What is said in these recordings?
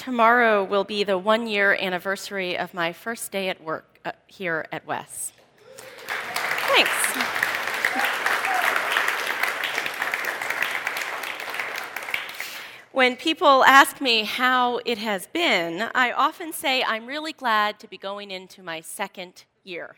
tomorrow will be the one year anniversary of my first day at work uh, here at Wes. Thanks. When people ask me how it has been, I often say I'm really glad to be going into my second year.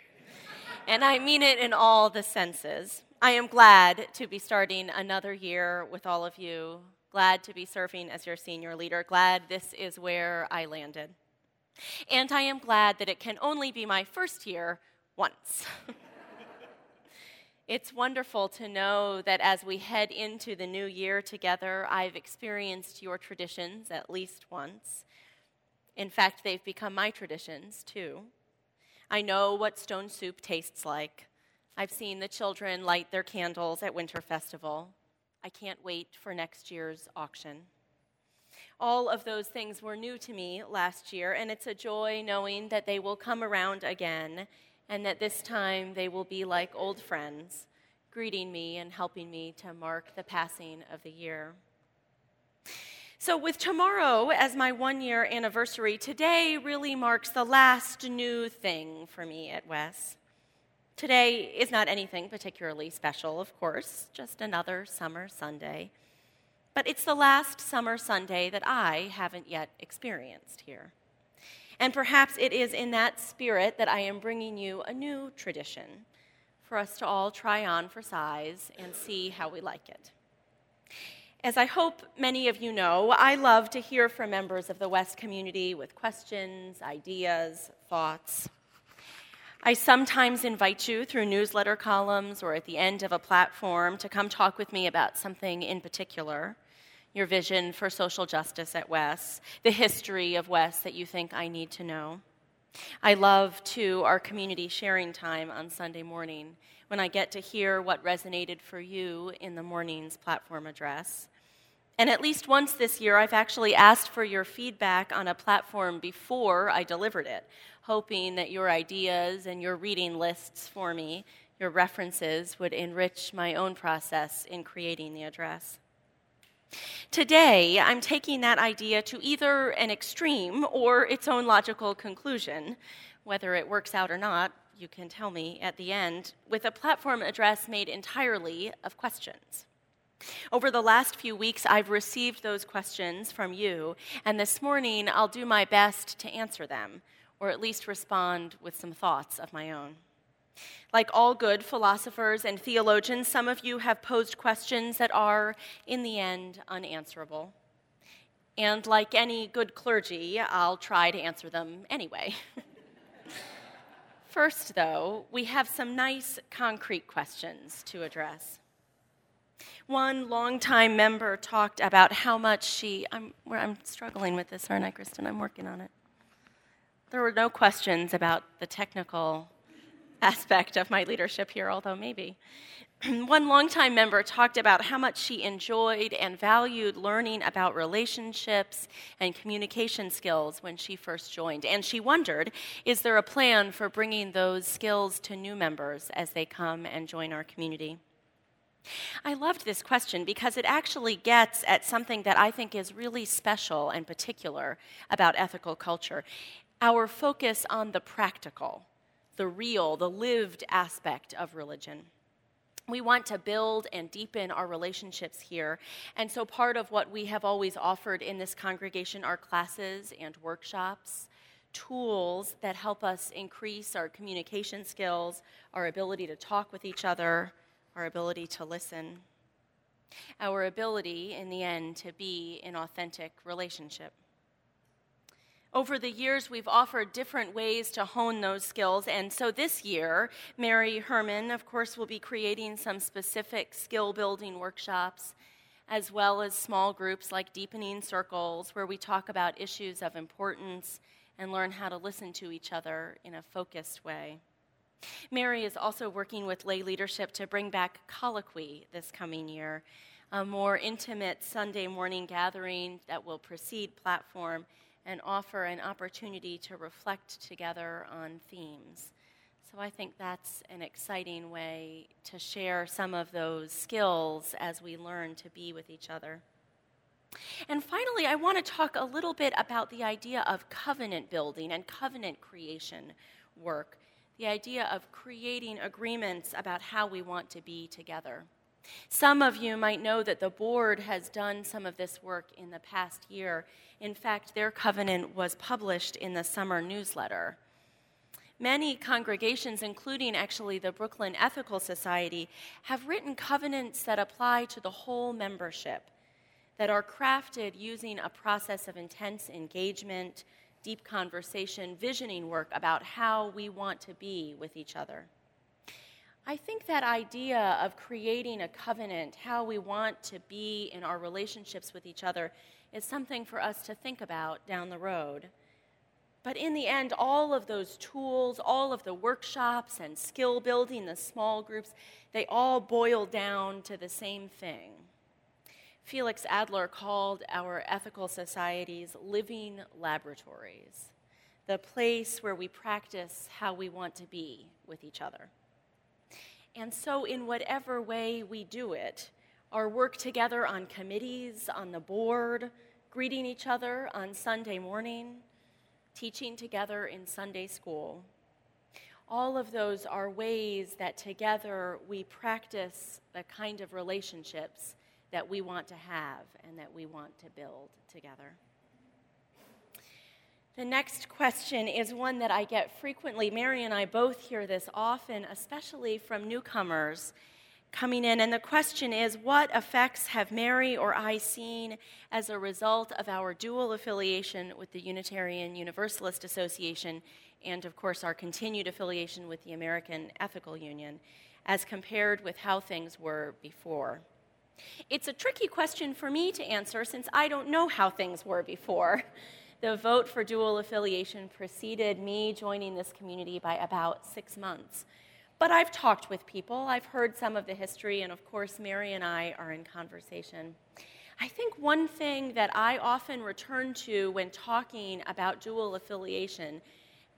And I mean it in all the senses. I am glad to be starting another year with all of you, glad to be serving as your senior leader, glad this is where I landed. And I am glad that it can only be my first year once. It's wonderful to know that as we head into the new year together, I've experienced your traditions at least once. In fact, they've become my traditions too. I know what stone soup tastes like. I've seen the children light their candles at Winter Festival. I can't wait for next year's auction. All of those things were new to me last year, and it's a joy knowing that they will come around again and that this time they will be like old friends, greeting me and helping me to mark the passing of the year. So, with tomorrow as my one year anniversary, today really marks the last new thing for me at Wes. Today is not anything particularly special, of course, just another summer Sunday. But it's the last summer Sunday that I haven't yet experienced here. And perhaps it is in that spirit that I am bringing you a new tradition for us to all try on for size and see how we like it. As I hope many of you know, I love to hear from members of the Wes community with questions, ideas, thoughts. I sometimes invite you through newsletter columns or at the end of a platform to come talk with me about something in particular your vision for social justice at Wes, the history of Wes that you think I need to know. I love, too, our community sharing time on Sunday morning when I get to hear what resonated for you in the morning's platform address. And at least once this year, I've actually asked for your feedback on a platform before I delivered it, hoping that your ideas and your reading lists for me, your references, would enrich my own process in creating the address. Today, I'm taking that idea to either an extreme or its own logical conclusion. Whether it works out or not, you can tell me at the end, with a platform address made entirely of questions. Over the last few weeks, I've received those questions from you, and this morning I'll do my best to answer them, or at least respond with some thoughts of my own. Like all good philosophers and theologians, some of you have posed questions that are, in the end, unanswerable. And like any good clergy, I'll try to answer them anyway. First, though, we have some nice concrete questions to address. One longtime member talked about how much she, I'm, I'm struggling with this, aren't I, Kristen? I'm working on it. There were no questions about the technical aspect of my leadership here, although maybe. One longtime member talked about how much she enjoyed and valued learning about relationships and communication skills when she first joined. And she wondered is there a plan for bringing those skills to new members as they come and join our community? I loved this question because it actually gets at something that I think is really special and particular about ethical culture our focus on the practical the real, the lived aspect of religion. We want to build and deepen our relationships here. And so, part of what we have always offered in this congregation are classes and workshops, tools that help us increase our communication skills, our ability to talk with each other, our ability to listen, our ability, in the end, to be in authentic relationship. Over the years, we've offered different ways to hone those skills. And so this year, Mary Herman, of course, will be creating some specific skill building workshops, as well as small groups like Deepening Circles, where we talk about issues of importance and learn how to listen to each other in a focused way. Mary is also working with lay leadership to bring back colloquy this coming year, a more intimate Sunday morning gathering that will precede platform and offer an opportunity to reflect together on themes. So I think that's an exciting way to share some of those skills as we learn to be with each other. And finally, I want to talk a little bit about the idea of covenant building and covenant creation work, the idea of creating agreements about how we want to be together. Some of you might know that the board has done some of this work in the past year. In fact, their covenant was published in the summer newsletter. Many congregations, including actually the Brooklyn Ethical Society, have written covenants that apply to the whole membership, that are crafted using a process of intense engagement, deep conversation, visioning work about how we want to be with each other. I think that idea of creating a covenant, how we want to be in our relationships with each other, is something for us to think about down the road. But in the end, all of those tools, all of the workshops and skill building, the small groups, they all boil down to the same thing. Felix Adler called our ethical societies living laboratories, the place where we practice how we want to be with each other. And so, in whatever way we do it, our work together on committees, on the board, greeting each other on Sunday morning, teaching together in Sunday school, all of those are ways that together we practice the kind of relationships that we want to have and that we want to build together. The next question is one that I get frequently. Mary and I both hear this often, especially from newcomers coming in. And the question is what effects have Mary or I seen as a result of our dual affiliation with the Unitarian Universalist Association and, of course, our continued affiliation with the American Ethical Union as compared with how things were before? It's a tricky question for me to answer since I don't know how things were before. The vote for dual affiliation preceded me joining this community by about six months. But I've talked with people, I've heard some of the history, and of course, Mary and I are in conversation. I think one thing that I often return to when talking about dual affiliation,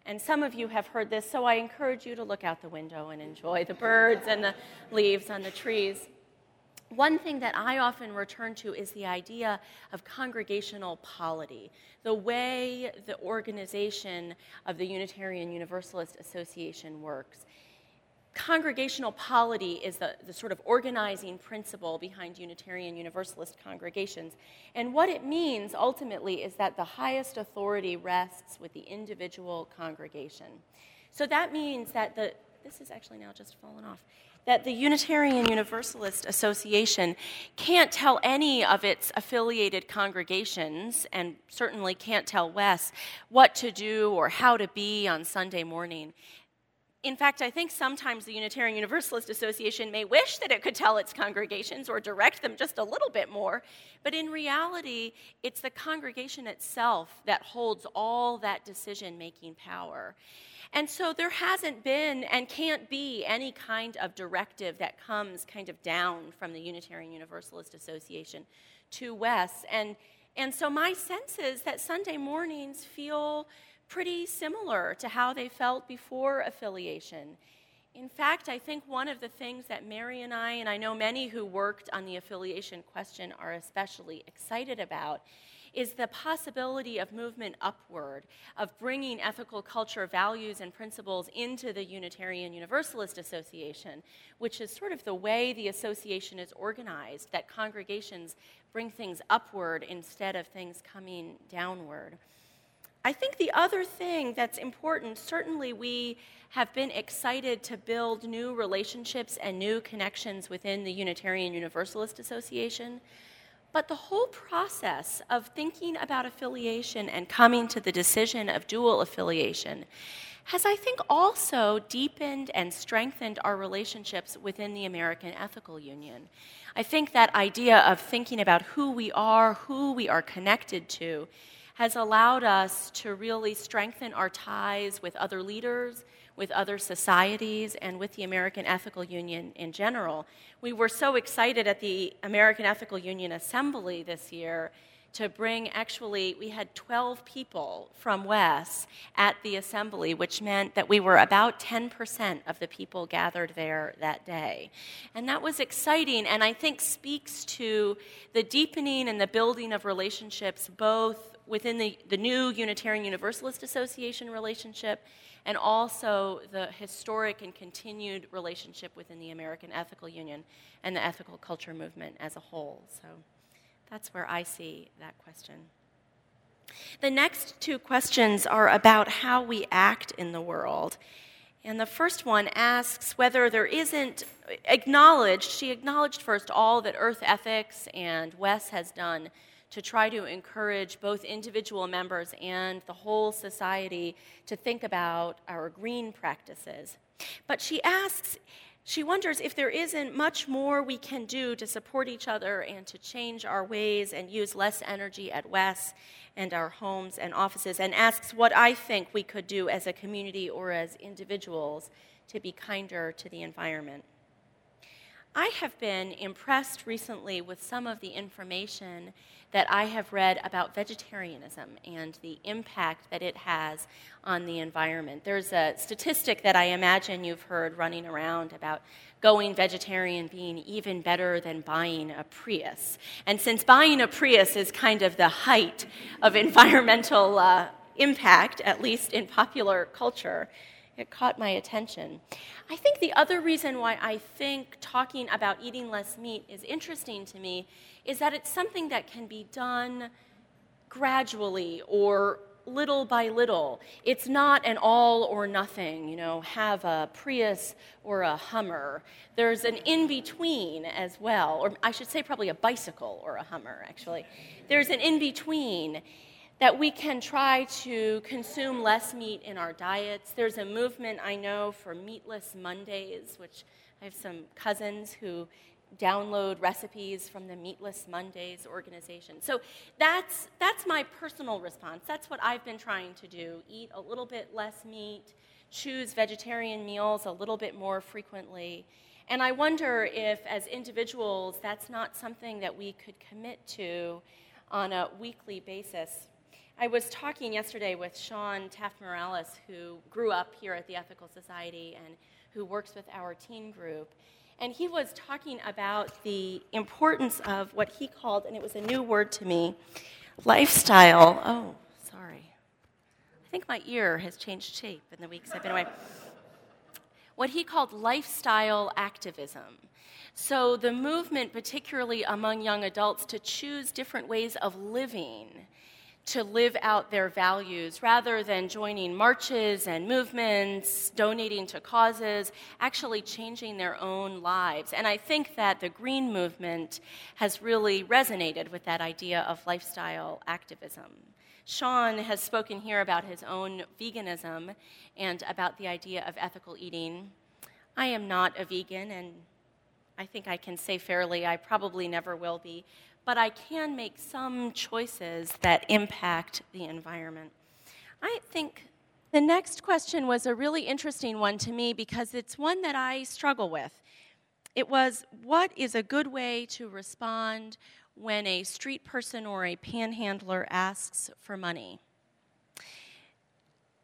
and some of you have heard this, so I encourage you to look out the window and enjoy the birds and the leaves on the trees. One thing that I often return to is the idea of congregational polity, the way the organization of the Unitarian Universalist Association works. Congregational polity is the, the sort of organizing principle behind Unitarian Universalist congregations. And what it means ultimately is that the highest authority rests with the individual congregation. So that means that the, this is actually now just fallen off that the Unitarian Universalist Association can't tell any of its affiliated congregations, and certainly can't tell Wes, what to do or how to be on Sunday morning. In fact, I think sometimes the Unitarian Universalist Association may wish that it could tell its congregations or direct them just a little bit more, but in reality, it's the congregation itself that holds all that decision making power. And so there hasn't been and can't be any kind of directive that comes kind of down from the Unitarian Universalist Association to Wes. And, and so my sense is that Sunday mornings feel pretty similar to how they felt before affiliation. In fact, I think one of the things that Mary and I, and I know many who worked on the affiliation question, are especially excited about is the possibility of movement upward, of bringing ethical culture values and principles into the Unitarian Universalist Association, which is sort of the way the association is organized, that congregations bring things upward instead of things coming downward. I think the other thing that's important, certainly we have been excited to build new relationships and new connections within the Unitarian Universalist Association. But the whole process of thinking about affiliation and coming to the decision of dual affiliation has, I think, also deepened and strengthened our relationships within the American Ethical Union. I think that idea of thinking about who we are, who we are connected to, has allowed us to really strengthen our ties with other leaders, with other societies and with the American Ethical Union in general. We were so excited at the American Ethical Union Assembly this year to bring actually, we had 12 people from WES at the assembly, which meant that we were about 10% of the people gathered there that day. And that was exciting, and I think speaks to the deepening and the building of relationships both within the, the new Unitarian Universalist Association relationship and also the historic and continued relationship within the American Ethical Union and the ethical culture movement as a whole. So that's where I see that question. The next two questions are about how we act in the world. And the first one asks whether there isn't acknowledged, she acknowledged first all that Earth Ethics and WES has done to try to encourage both individual members and the whole society to think about our green practices. But she asks, she wonders if there isn't much more we can do to support each other and to change our ways and use less energy at WES and our homes and offices, and asks what I think we could do as a community or as individuals to be kinder to the environment. I have been impressed recently with some of the information that I have read about vegetarianism and the impact that it has on the environment. There's a statistic that I imagine you've heard running around about going vegetarian being even better than buying a Prius. And since buying a Prius is kind of the height of environmental uh, impact, at least in popular culture, it caught my attention. I think the other reason why I think talking about eating less meat is interesting to me is that it's something that can be done gradually or little by little. It's not an all or nothing, you know, have a Prius or a Hummer. There's an in between as well, or I should say probably a bicycle or a Hummer, actually. There's an in between that we can try to consume less meat in our diets. There's a movement I know for Meatless Mondays, which I have some cousins who download recipes from the Meatless Mondays organization. So that's, that's my personal response. That's what I've been trying to do eat a little bit less meat, choose vegetarian meals a little bit more frequently. And I wonder if, as individuals, that's not something that we could commit to on a weekly basis. I was talking yesterday with Sean Taft Morales, who grew up here at the Ethical Society and who works with our teen group. And he was talking about the importance of what he called, and it was a new word to me, lifestyle. Oh, sorry. I think my ear has changed shape in the weeks I've been away. What he called lifestyle activism. So, the movement, particularly among young adults, to choose different ways of living to live out their values rather than joining marches and movements, donating to causes, actually changing their own lives. And I think that the Green Movement has really resonated with that idea of lifestyle activism. Sean has spoken here about his own veganism and about the idea of ethical eating. I am not a vegan, and I think I can say fairly I probably never will be but I can make some choices that impact the environment. I think the next question was a really interesting one to me because it's one that I struggle with. It was what is a good way to respond when a street person or a panhandler asks for money?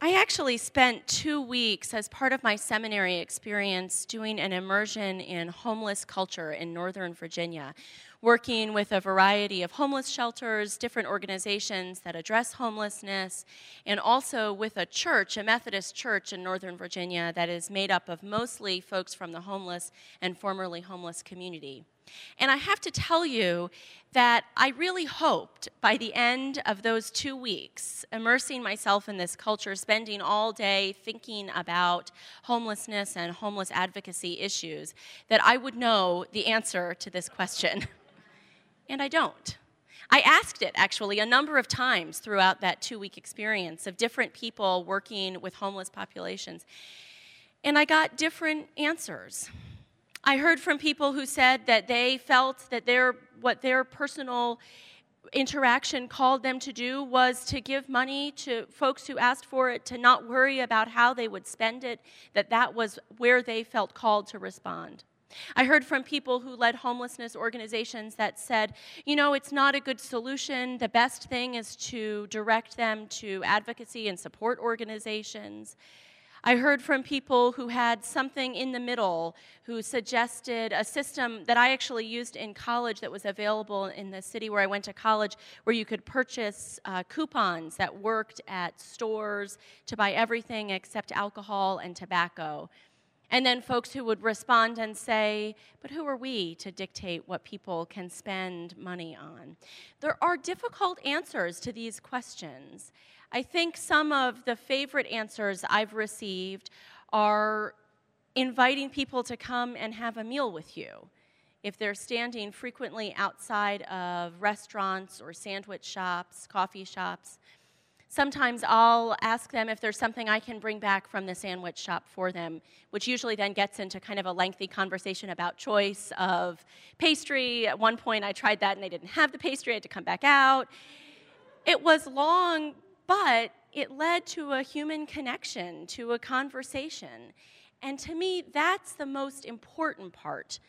I actually spent two weeks as part of my seminary experience doing an immersion in homeless culture in Northern Virginia, working with a variety of homeless shelters, different organizations that address homelessness, and also with a church, a Methodist church in Northern Virginia that is made up of mostly folks from the homeless and formerly homeless community. And I have to tell you that I really hoped by the end of those two weeks, immersing myself in this culture, spending all day thinking about homelessness and homeless advocacy issues, that I would know the answer to this question. and I don't. I asked it actually a number of times throughout that two week experience of different people working with homeless populations, and I got different answers. I heard from people who said that they felt that their, what their personal interaction called them to do was to give money to folks who asked for it, to not worry about how they would spend it, that that was where they felt called to respond. I heard from people who led homelessness organizations that said, you know, it's not a good solution. The best thing is to direct them to advocacy and support organizations. I heard from people who had something in the middle, who suggested a system that I actually used in college that was available in the city where I went to college, where you could purchase uh, coupons that worked at stores to buy everything except alcohol and tobacco. And then folks who would respond and say, But who are we to dictate what people can spend money on? There are difficult answers to these questions. I think some of the favorite answers I've received are inviting people to come and have a meal with you. If they're standing frequently outside of restaurants or sandwich shops, coffee shops, sometimes I'll ask them if there's something I can bring back from the sandwich shop for them, which usually then gets into kind of a lengthy conversation about choice of pastry. At one point, I tried that and they didn't have the pastry, I had to come back out. It was long but it led to a human connection, to a conversation. And to me, that's the most important part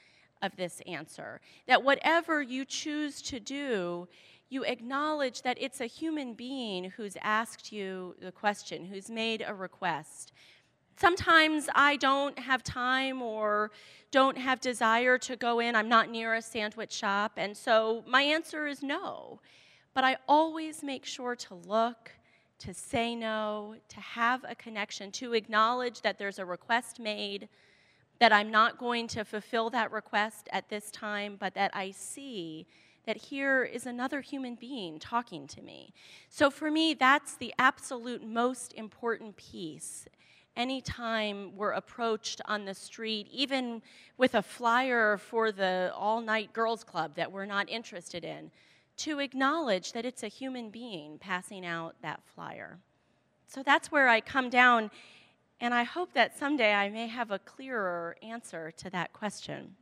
of this answer. That whatever you choose to do, you acknowledge that it's a human being who's asked you the question, who's made a request. Sometimes I don't have time or don't have desire to go in. I'm not near a sandwich shop. And so my answer is no. But I always make sure to look to say no, to have a connection, to acknowledge that there's a request made, that I'm not going to fulfill that request at this time, but that I see that here is another human being talking to me. So for me, that's the absolute most important piece. Anytime we're approached on the street, even with a flyer for the all night girls club that we're not interested in, to acknowledge that it's a human being passing out that flyer. So that's where I come down, and I hope that someday I may have a clearer answer to that question.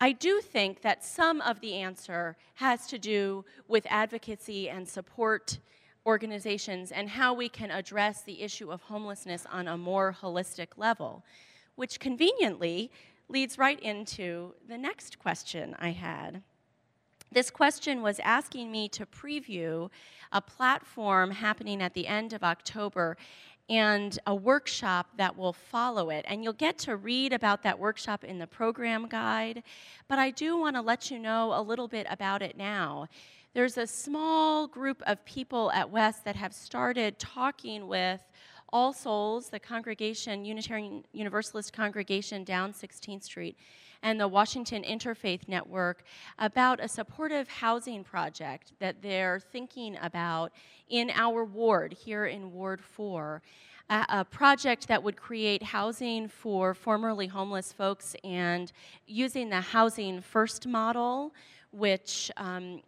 I do think that some of the answer has to do with advocacy and support organizations and how we can address the issue of homelessness on a more holistic level, which conveniently leads right into the next question I had. This question was asking me to preview a platform happening at the end of October and a workshop that will follow it. And you'll get to read about that workshop in the program guide, but I do want to let you know a little bit about it now. There's a small group of people at Wes that have started talking with All Souls, the congregation, Unitarian Universalist congregation down 16th Street and the Washington Interfaith Network about a supportive housing project that they're thinking about in our ward here in Ward 4. A, project that would create housing for formerly homeless folks and using the Housing First model, which um,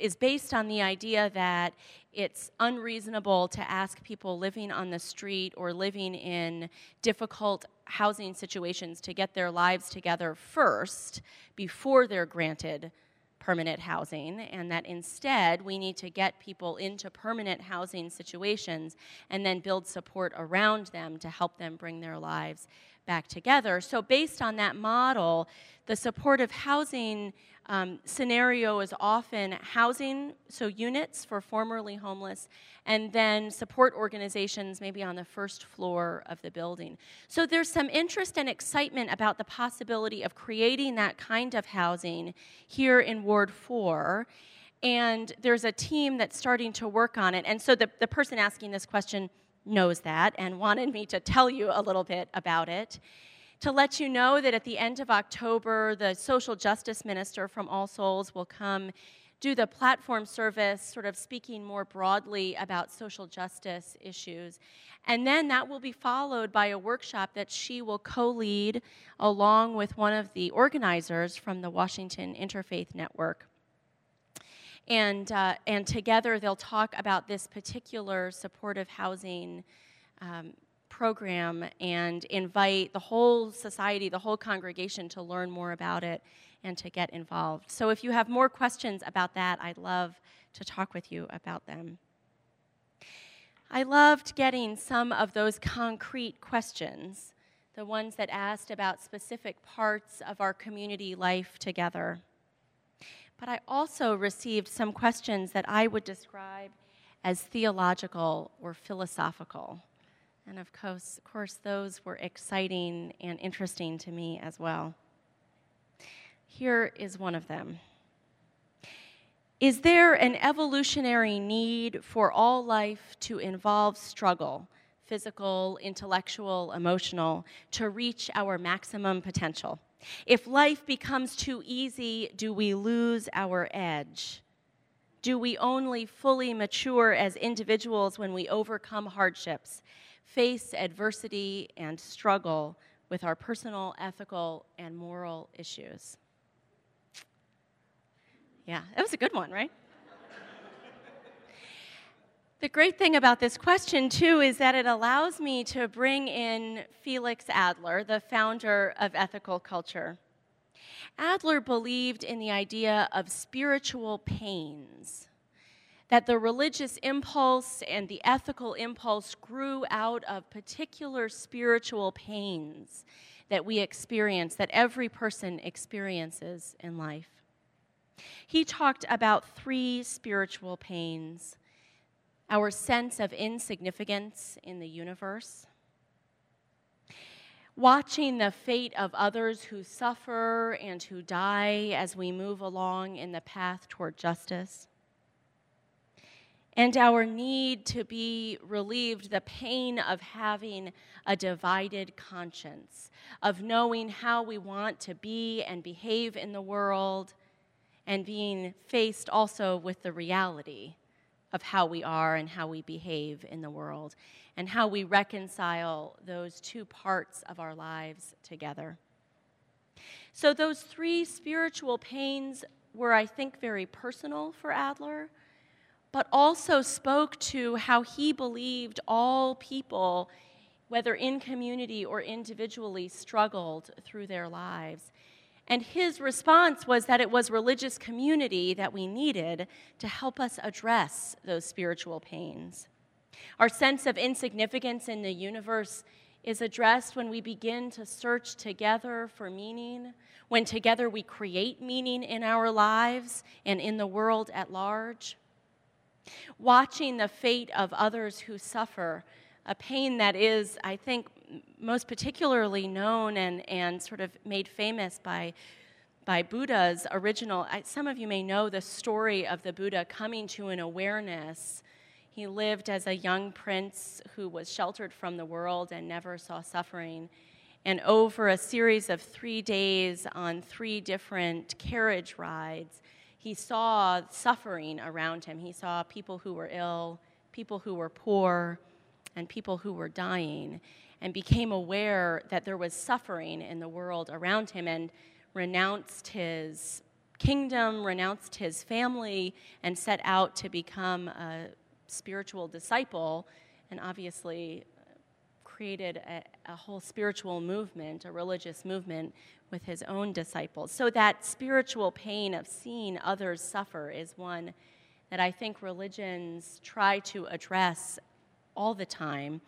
is based on the idea that it's unreasonable to ask people living on the street or living in difficult housing situations to get their lives together first before they're granted permanent housing, and that instead we need to get people into permanent housing situations and then build support around them to help them bring their lives back together. So, based on that model, the supportive housing um, scenario is often housing, so units for formerly homeless, and then support organizations maybe on the first floor of the building. So there's some interest and excitement about the possibility of creating that kind of housing here in Ward 4. And there's a team that's starting to work on it. And so the, the person asking this question knows that and wanted me to tell you a little bit about it to let you know that at the end of October, the social justice minister from All Souls will come do the platform service, sort of speaking more broadly about social justice issues. And then that will be followed by a workshop that she will co lead along with one of the organizers from the Washington Interfaith Network. And, uh, and together they'll talk about this particular supportive housing um, program and invite the whole society, the whole congregation to learn more about it and to get involved. So if you have more questions about that, I'd love to talk with you about them. I loved getting some of those concrete questions the ones that asked about specific parts of our community life together. But I also received some questions that I would describe as theological or philosophical. And of course, of course, those were exciting and interesting to me as well. Here is one of them Is there an evolutionary need for all life to involve struggle, physical, intellectual, emotional, to reach our maximum potential? If life becomes too easy, do we lose our edge? Do we only fully mature as individuals when we overcome hardships, face adversity, and struggle with our personal, ethical, and moral issues? Yeah, that was a good one, right? The great thing about this question, too, is that it allows me to bring in Felix Adler, the founder of ethical culture. Adler believed in the idea of spiritual pains, that the religious impulse and the ethical impulse grew out of particular spiritual pains that we experience, that every person experiences in life. He talked about three spiritual pains our sense of insignificance in the universe, watching the fate of others who suffer and who die as we move along in the path toward justice, and our need to be relieved the pain of having a divided conscience, of knowing how we want to be and behave in the world and being faced also with the reality of how we are and how we behave in the world, and how we reconcile those two parts of our lives together. So, those three spiritual pains were, I think, very personal for Adler, but also spoke to how he believed all people, whether in community or individually, struggled through their lives. And his response was that it was religious community that we needed to help us address those spiritual pains. Our sense of insignificance in the universe is addressed when we begin to search together for meaning, when together we create meaning in our lives and in the world at large. Watching the fate of others who suffer, a pain that is, I think, most particularly known and, and sort of made famous by, by Buddha's original. I, some of you may know the story of the Buddha coming to an awareness. He lived as a young prince who was sheltered from the world and never saw suffering. And over a series of three days on three different carriage rides, he saw suffering around him. He saw people who were ill, people who were poor, and people who were dying and became aware that there was suffering in the world around him and renounced his kingdom, renounced his family, and set out to become a spiritual disciple, and obviously created a, a, whole spiritual movement, a religious movement with his own disciples. So that spiritual pain of seeing others suffer is one that I think religions try to address all the time.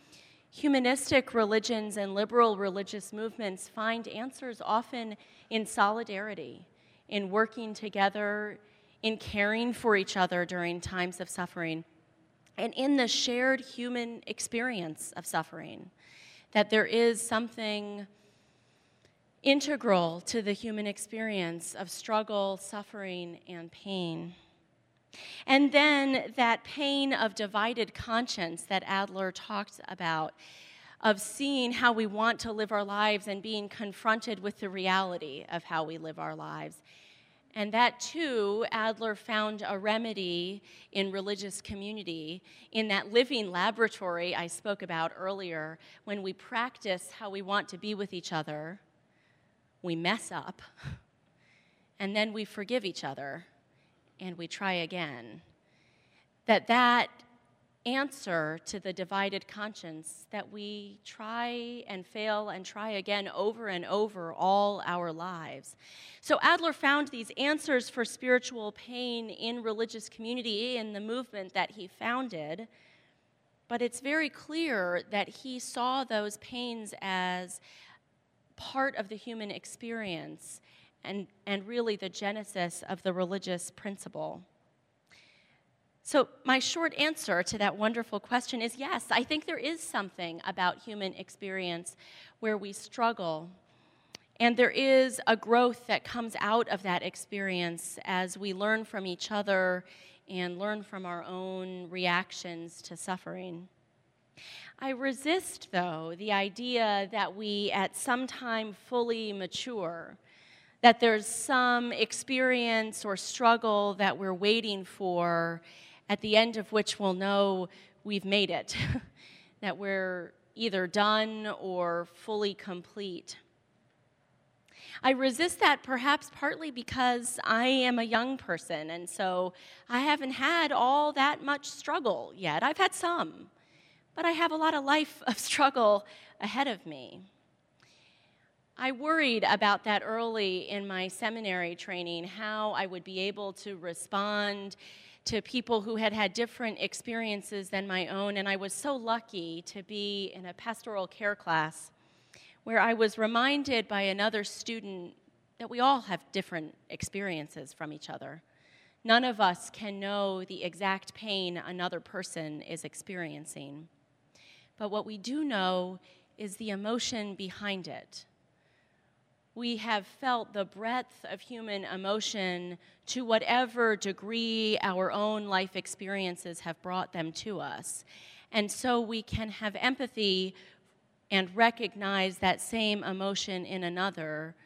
Humanistic religions and liberal religious movements find answers often in solidarity, in working together, in caring for each other during times of suffering, and in the shared human experience of suffering. That there is something integral to the human experience of struggle, suffering, and pain. And then that pain of divided conscience that Adler talked about, of seeing how we want to live our lives and being confronted with the reality of how we live our lives. And that too, Adler found a remedy in religious community, in that living laboratory I spoke about earlier, when we practice how we want to be with each other, we mess up, and then we forgive each other and we try again. That that answer to the divided conscience that we try and fail and try again over and over all our lives. So Adler found these answers for spiritual pain in religious community in the movement that he founded. But it's very clear that he saw those pains as part of the human experience and, and really the genesis of the religious principle. So, my short answer to that wonderful question is yes, I think there is something about human experience where we struggle. And there is a growth that comes out of that experience as we learn from each other and learn from our own reactions to suffering. I resist, though, the idea that we at some time fully mature, that there's some experience or struggle that we're waiting for, at the end of which we'll know we've made it, that we're either done or fully complete. I resist that perhaps partly because I am a young person, and so I haven't had all that much struggle yet. I've had some, but I have a lot of life of struggle ahead of me. I worried about that early in my seminary training, how I would be able to respond to people who had had different experiences than my own, and I was so lucky to be in a pastoral care class where I was reminded by another student that we all have different experiences from each other. None of us can know the exact pain another person is experiencing. But what we do know is the emotion behind it. We have felt the breadth of human emotion to whatever degree our own life experiences have brought them to us. And so we can have empathy and recognize that same emotion in another,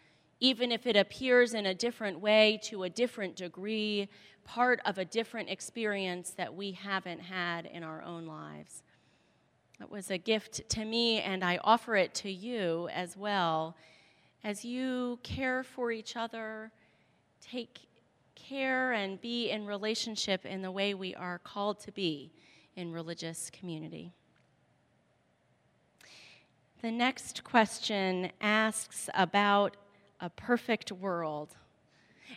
even if it appears in a different way to a different degree, part of a different experience that we haven't had in our own lives. It was a gift to me, and I offer it to you as well. As you care for each other, take care and be in relationship in the way we are called to be in religious community. The next question asks about a perfect world.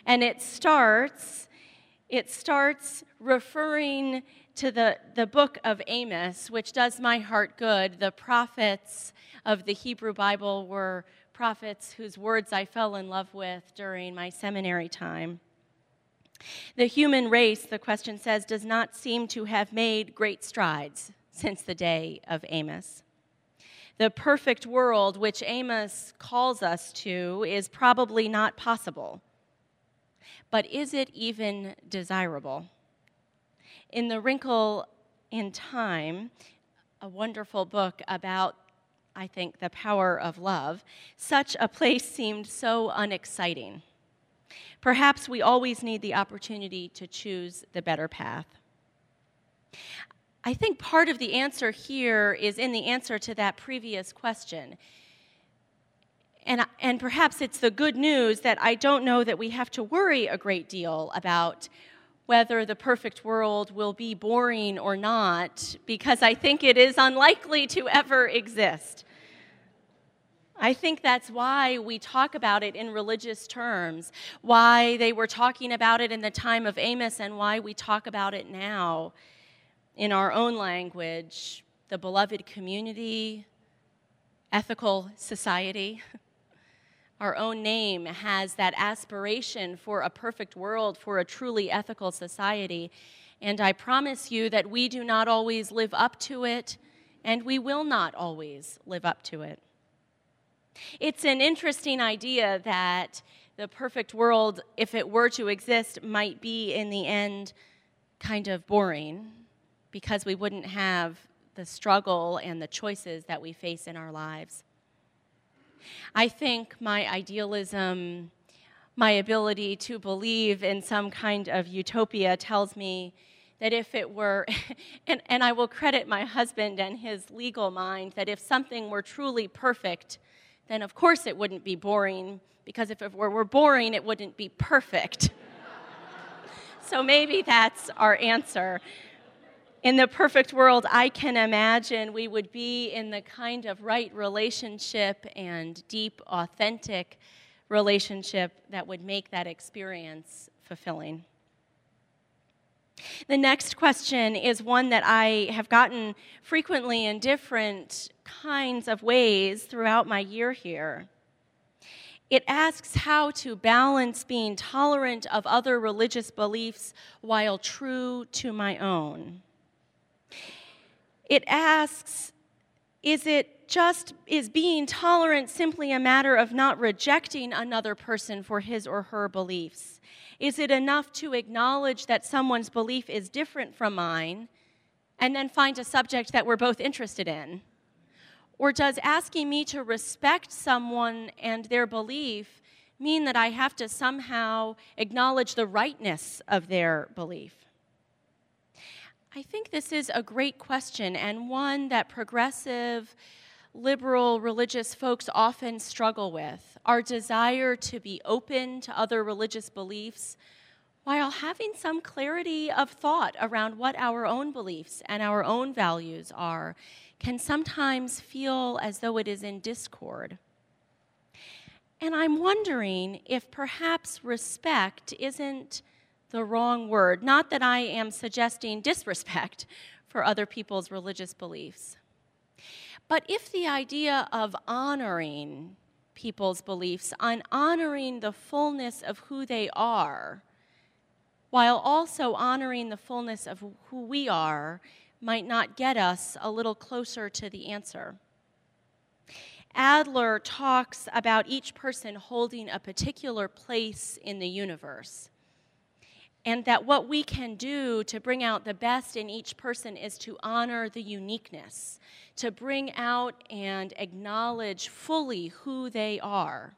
And it starts it starts referring to the, the book of Amos, which does my heart good. The prophets of the Hebrew Bible were prophets whose words I fell in love with during my seminary time. The human race, the question says, does not seem to have made great strides since the day of Amos. The perfect world which Amos calls us to is probably not possible. But is it even desirable? In The Wrinkle in Time, a wonderful book about, I think, the power of love, such a place seemed so unexciting. Perhaps we always need the opportunity to choose the better path. I think part of the answer here is in the answer to that previous question. And, and perhaps it's the good news that I don't know that we have to worry a great deal about whether the perfect world will be boring or not, because I think it is unlikely to ever exist. I think that's why we talk about it in religious terms, why they were talking about it in the time of Amos, and why we talk about it now in our own language, the beloved community, ethical society. Our own name has that aspiration for a perfect world, for a truly ethical society. And I promise you that we do not always live up to it, and we will not always live up to it. It's an interesting idea that the perfect world, if it were to exist, might be in the end kind of boring because we wouldn't have the struggle and the choices that we face in our lives. I think my idealism, my ability to believe in some kind of utopia tells me that if it were, and, and I will credit my husband and his legal mind, that if something were truly perfect, then of course it wouldn't be boring, because if it were, were boring, it wouldn't be perfect. so maybe that's our answer in the perfect world, I can imagine we would be in the kind of right relationship and deep, authentic relationship that would make that experience fulfilling. The next question is one that I have gotten frequently in different kinds of ways throughout my year here. It asks how to balance being tolerant of other religious beliefs while true to my own. It asks, is it just, is being tolerant simply a matter of not rejecting another person for his or her beliefs? Is it enough to acknowledge that someone's belief is different from mine and then find a subject that we're both interested in? Or does asking me to respect someone and their belief mean that I have to somehow acknowledge the rightness of their belief? I think this is a great question and one that progressive, liberal, religious folks often struggle with our desire to be open to other religious beliefs while having some clarity of thought around what our own beliefs and our own values are can sometimes feel as though it is in discord. And I'm wondering if perhaps respect isn't the wrong word. Not that I am suggesting disrespect for other people's religious beliefs. But if the idea of honoring people's beliefs, on honoring the fullness of who they are, while also honoring the fullness of who we are, might not get us a little closer to the answer. Adler talks about each person holding a particular place in the universe. And that what we can do to bring out the best in each person is to honor the uniqueness, to bring out and acknowledge fully who they are.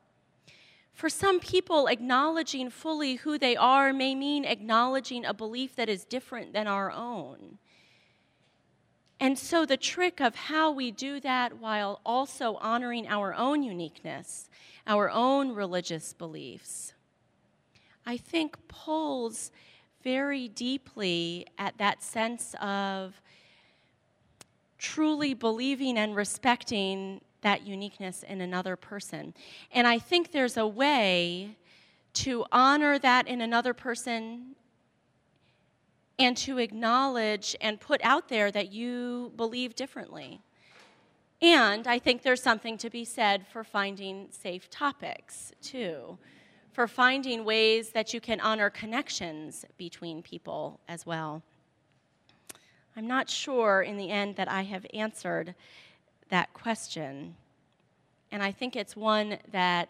For some people, acknowledging fully who they are may mean acknowledging a belief that is different than our own. And so, the trick of how we do that while also honoring our own uniqueness, our own religious beliefs, I think pulls very deeply at that sense of truly believing and respecting that uniqueness in another person. And I think there's a way to honor that in another person and to acknowledge and put out there that you believe differently. And I think there's something to be said for finding safe topics, too, for finding ways that you can honor connections between people as well. I'm not sure in the end that I have answered that question. And I think it's one that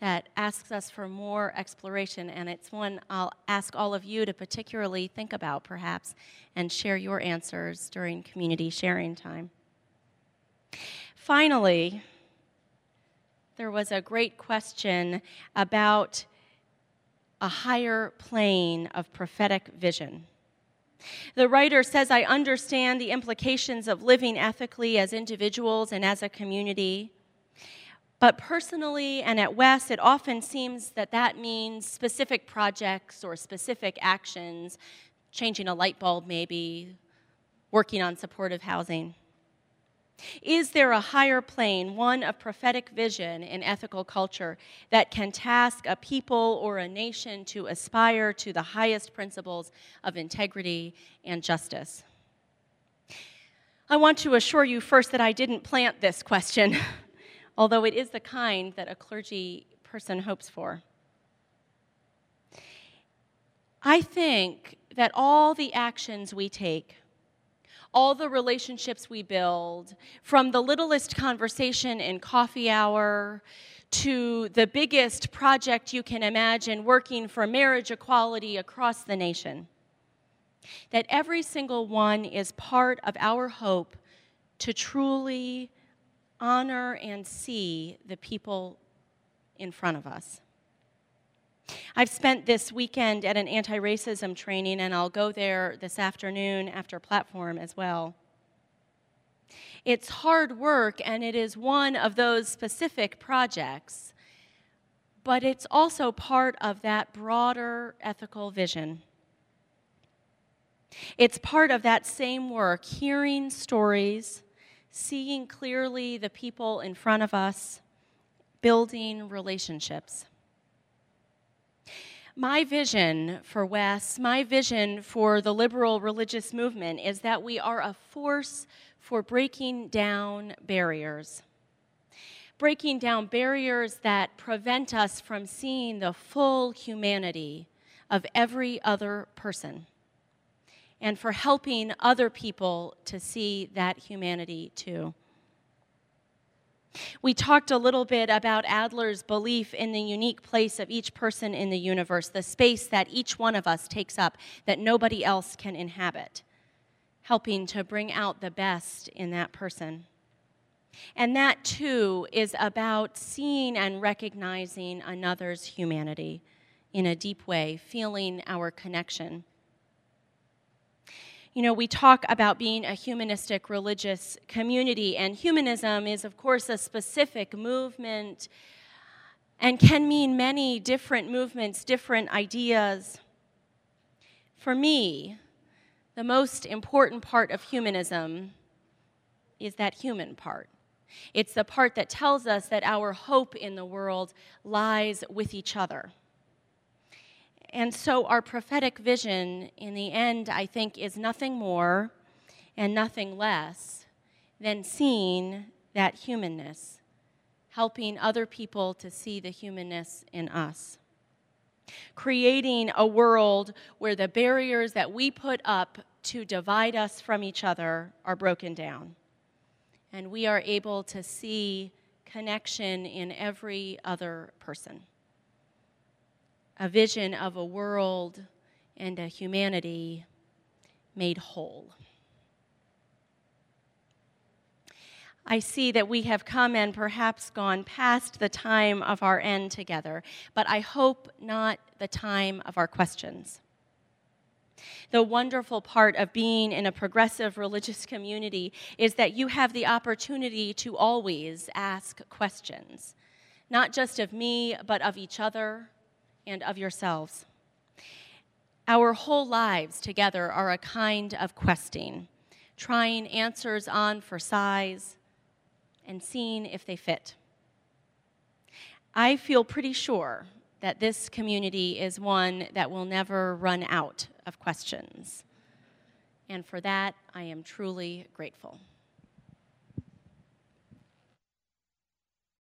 that asks us for more exploration, and it's one I'll ask all of you to particularly think about, perhaps, and share your answers during community sharing time. Finally, there was a great question about a higher plane of prophetic vision. The writer says, I understand the implications of living ethically as individuals and as a community. But personally and at Wes, it often seems that that means specific projects or specific actions, changing a light bulb maybe, working on supportive housing. Is there a higher plane, one of prophetic vision in ethical culture, that can task a people or a nation to aspire to the highest principles of integrity and justice? I want to assure you first that I didn't plant this question. although it is the kind that a clergy person hopes for. I think that all the actions we take, all the relationships we build, from the littlest conversation in coffee hour to the biggest project you can imagine working for marriage equality across the nation, that every single one is part of our hope to truly honor and see the people in front of us. I've spent this weekend at an anti racism training, and I'll go there this afternoon after platform as well. It's hard work, and it is one of those specific projects, but it's also part of that broader ethical vision. It's part of that same work, hearing stories seeing clearly the people in front of us, building relationships. My vision for Wes, my vision for the liberal religious movement is that we are a force for breaking down barriers. breaking down barriers that prevent us from seeing the full humanity of every other person, and for helping other people to see that humanity too. We talked a little bit about Adler's belief in the unique place of each person in the universe, the space that each one of us takes up that nobody else can inhabit, helping to bring out the best in that person. And that too is about seeing and recognizing another's humanity in a deep way, feeling our connection. You know, we talk about being a humanistic religious community, and humanism is, of course, a specific movement and can mean many different movements, different ideas. For me, the most important part of humanism is that human part. It's the part that tells us that our hope in the world lies with each other. And so, our prophetic vision in the end, I think, is nothing more and nothing less than seeing that humanness, helping other people to see the humanness in us. Creating a world where the barriers that we put up to divide us from each other are broken down. And we are able to see connection in every other person a vision of a world and a humanity made whole. I see that we have come and perhaps gone past the time of our end together, but I hope not the time of our questions. The wonderful part of being in a progressive religious community is that you have the opportunity to always ask questions, not just of me, but of each other, and of yourselves. Our whole lives together are a kind of questing, trying answers on for size and seeing if they fit. I feel pretty sure that this community is one that will never run out of questions. And for that, I am truly grateful.